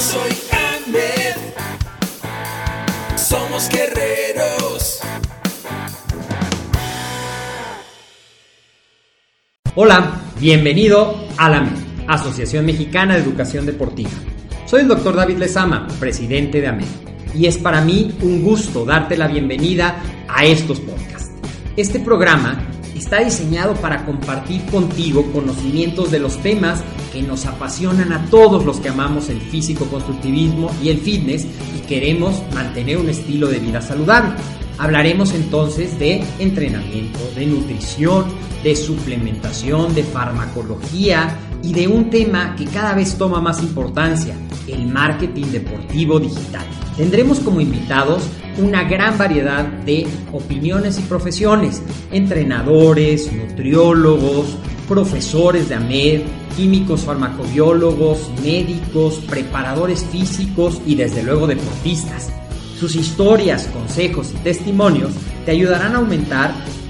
Soy Ahmed. Somos guerreros. Hola, bienvenido a la Asociación Mexicana de Educación Deportiva. Soy el doctor David Lezama, presidente de AMED, y es para mí un gusto darte la bienvenida a estos podcasts. Este programa está diseñado para compartir contigo conocimientos de los temas que nos apasionan a todos los que amamos el físico-constructivismo y el fitness y queremos mantener un estilo de vida saludable. Hablaremos entonces de entrenamiento, de nutrición, de suplementación, de farmacología y de un tema que cada vez toma más importancia, el marketing deportivo digital. Tendremos como invitados una gran variedad de opiniones y profesiones, entrenadores, nutriólogos, profesores de AMED, químicos farmacobiólogos, médicos, preparadores físicos y desde luego deportistas. Sus historias, consejos y testimonios te ayudarán a aumentar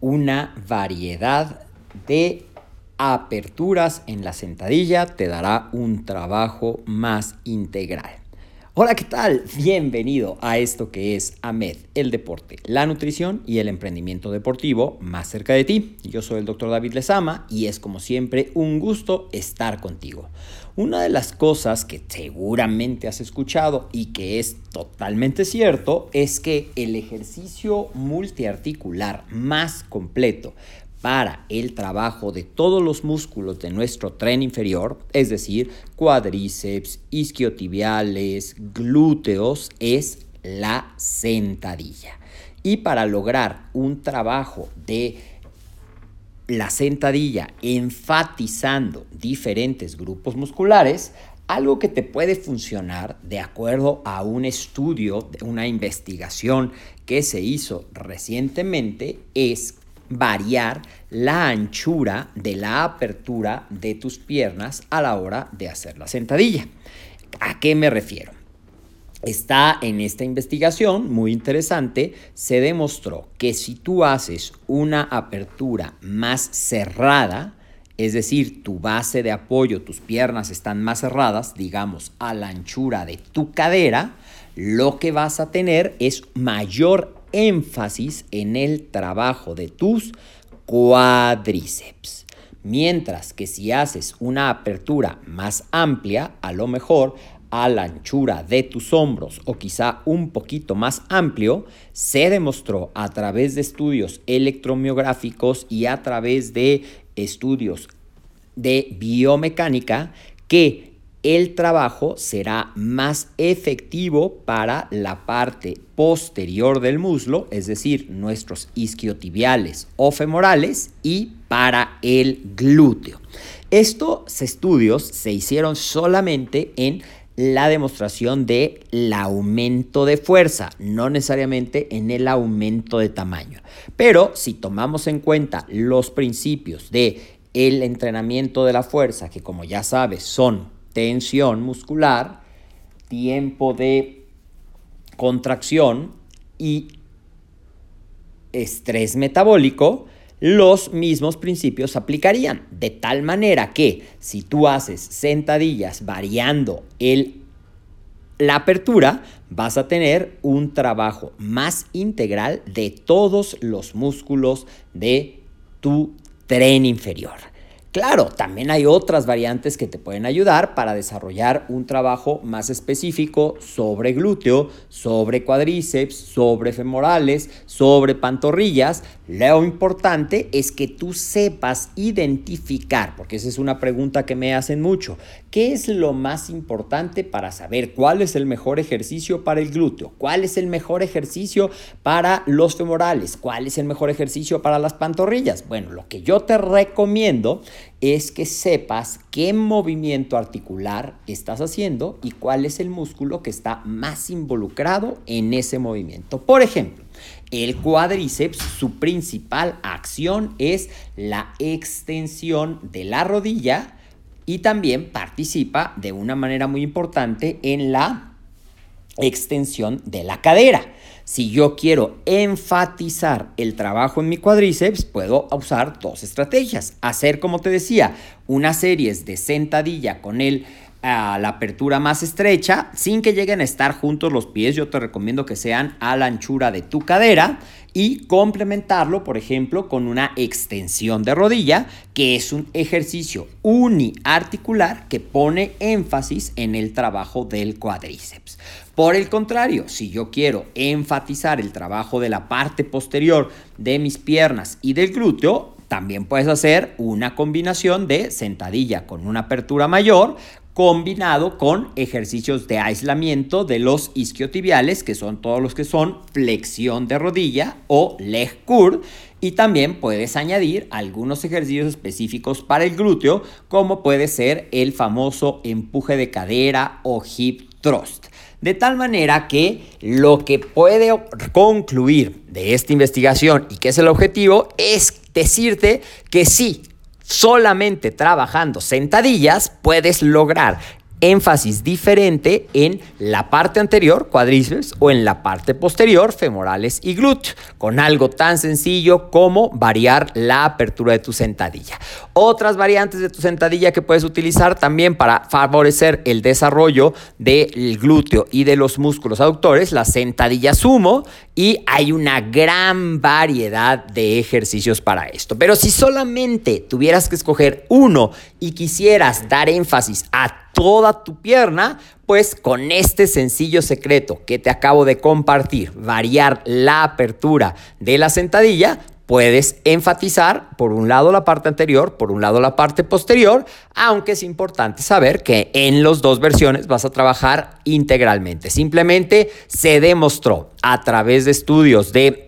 una variedad de aperturas en la sentadilla te dará un trabajo más integral. Hola, ¿qué tal? Bienvenido a esto que es AMED, el deporte, la nutrición y el emprendimiento deportivo más cerca de ti. Yo soy el doctor David Lezama y es como siempre un gusto estar contigo. Una de las cosas que seguramente has escuchado y que es totalmente cierto es que el ejercicio multiarticular más completo para el trabajo de todos los músculos de nuestro tren inferior, es decir, cuádriceps, isquiotibiales, glúteos, es la sentadilla. Y para lograr un trabajo de la sentadilla enfatizando diferentes grupos musculares, algo que te puede funcionar de acuerdo a un estudio, una investigación que se hizo recientemente, es variar la anchura de la apertura de tus piernas a la hora de hacer la sentadilla. ¿A qué me refiero? Está en esta investigación muy interesante, se demostró que si tú haces una apertura más cerrada, es decir, tu base de apoyo, tus piernas están más cerradas, digamos, a la anchura de tu cadera, lo que vas a tener es mayor énfasis en el trabajo de tus cuádriceps. Mientras que si haces una apertura más amplia, a lo mejor a la anchura de tus hombros o quizá un poquito más amplio, se demostró a través de estudios electromiográficos y a través de estudios de biomecánica que el trabajo será más efectivo para la parte posterior del muslo, es decir, nuestros isquiotibiales o femorales y para el glúteo. Estos estudios se hicieron solamente en la demostración del aumento de fuerza, no necesariamente en el aumento de tamaño. Pero si tomamos en cuenta los principios de el entrenamiento de la fuerza, que como ya sabes son tensión muscular, tiempo de contracción y estrés metabólico, los mismos principios aplicarían. De tal manera que si tú haces sentadillas variando el, la apertura, vas a tener un trabajo más integral de todos los músculos de tu tren inferior. Claro, también hay otras variantes que te pueden ayudar para desarrollar un trabajo más específico sobre glúteo, sobre cuadríceps, sobre femorales, sobre pantorrillas. Lo importante es que tú sepas identificar, porque esa es una pregunta que me hacen mucho, ¿qué es lo más importante para saber cuál es el mejor ejercicio para el glúteo? ¿Cuál es el mejor ejercicio para los femorales? ¿Cuál es el mejor ejercicio para las pantorrillas? Bueno, lo que yo te recomiendo es que sepas qué movimiento articular estás haciendo y cuál es el músculo que está más involucrado en ese movimiento. Por ejemplo, El cuádriceps, su principal acción es la extensión de la rodilla y también participa de una manera muy importante en la extensión de la cadera. Si yo quiero enfatizar el trabajo en mi cuádriceps, puedo usar dos estrategias. Hacer, como te decía, unas series de sentadilla con el a la apertura más estrecha, sin que lleguen a estar juntos los pies, yo te recomiendo que sean a la anchura de tu cadera y complementarlo, por ejemplo, con una extensión de rodilla, que es un ejercicio uniarticular que pone énfasis en el trabajo del cuádriceps. Por el contrario, si yo quiero enfatizar el trabajo de la parte posterior de mis piernas y del glúteo, también puedes hacer una combinación de sentadilla con una apertura mayor combinado con ejercicios de aislamiento de los isquiotibiales, que son todos los que son flexión de rodilla o leg curl, y también puedes añadir algunos ejercicios específicos para el glúteo, como puede ser el famoso empuje de cadera o hip thrust. De tal manera que lo que puede concluir de esta investigación y que es el objetivo es decirte que sí, solamente trabajando sentadillas puedes lograr énfasis diferente en la parte anterior, cuádriceps, o en la parte posterior, femorales y glúteos, con algo tan sencillo como variar la apertura de tu sentadilla. Otras variantes de tu sentadilla que puedes utilizar también para favorecer el desarrollo del glúteo y de los músculos aductores, la sentadilla sumo, y hay una gran variedad de ejercicios para esto. Pero si solamente tuvieras que escoger uno y quisieras dar énfasis a toda tu pierna, pues con este sencillo secreto que te acabo de compartir, variar la apertura de la sentadilla, puedes enfatizar por un lado la parte anterior, por un lado la parte posterior, aunque es importante saber que en las dos versiones vas a trabajar integralmente. Simplemente se demostró a través de estudios de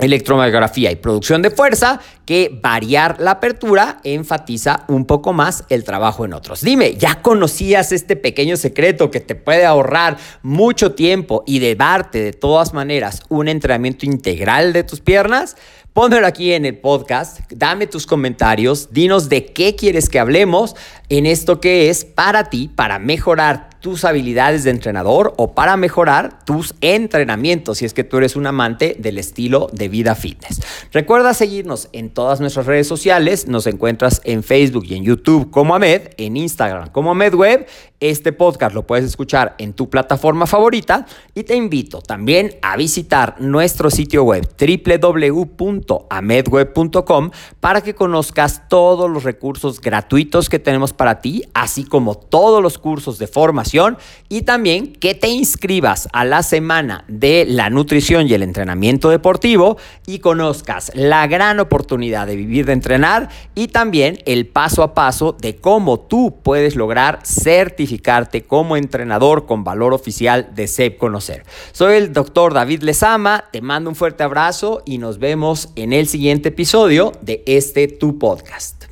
electromiografía y producción de fuerza que variar la apertura enfatiza un poco más el trabajo en otros. Dime, ¿ya conocías este pequeño secreto que te puede ahorrar mucho tiempo y de darte de todas maneras un entrenamiento integral de tus piernas? Pónmelo aquí en el podcast, dame tus comentarios, dinos de qué quieres que hablemos en esto que es para ti, para mejorar tus habilidades de entrenador o para mejorar tus entrenamientos si es que tú eres un amante del estilo de vida fitness. Recuerda seguirnos en todas nuestras redes sociales, nos encuentras en Facebook y en YouTube como Ahmed, en Instagram como AmedWeb. Este podcast lo puedes escuchar en tu plataforma favorita y te invito también a visitar nuestro sitio web www.amedweb.com para que conozcas todos los recursos gratuitos que tenemos para ti, así como todos los cursos de formación y también que te inscribas a la semana de la nutrición y el entrenamiento deportivo y conozcas la gran oportunidad de vivir de entrenar y también el paso a paso de cómo tú puedes lograr certificarte como entrenador con valor oficial de SEP Conocer. Soy el doctor David Lezama, te mando un fuerte abrazo y nos vemos en el siguiente episodio de este tu podcast.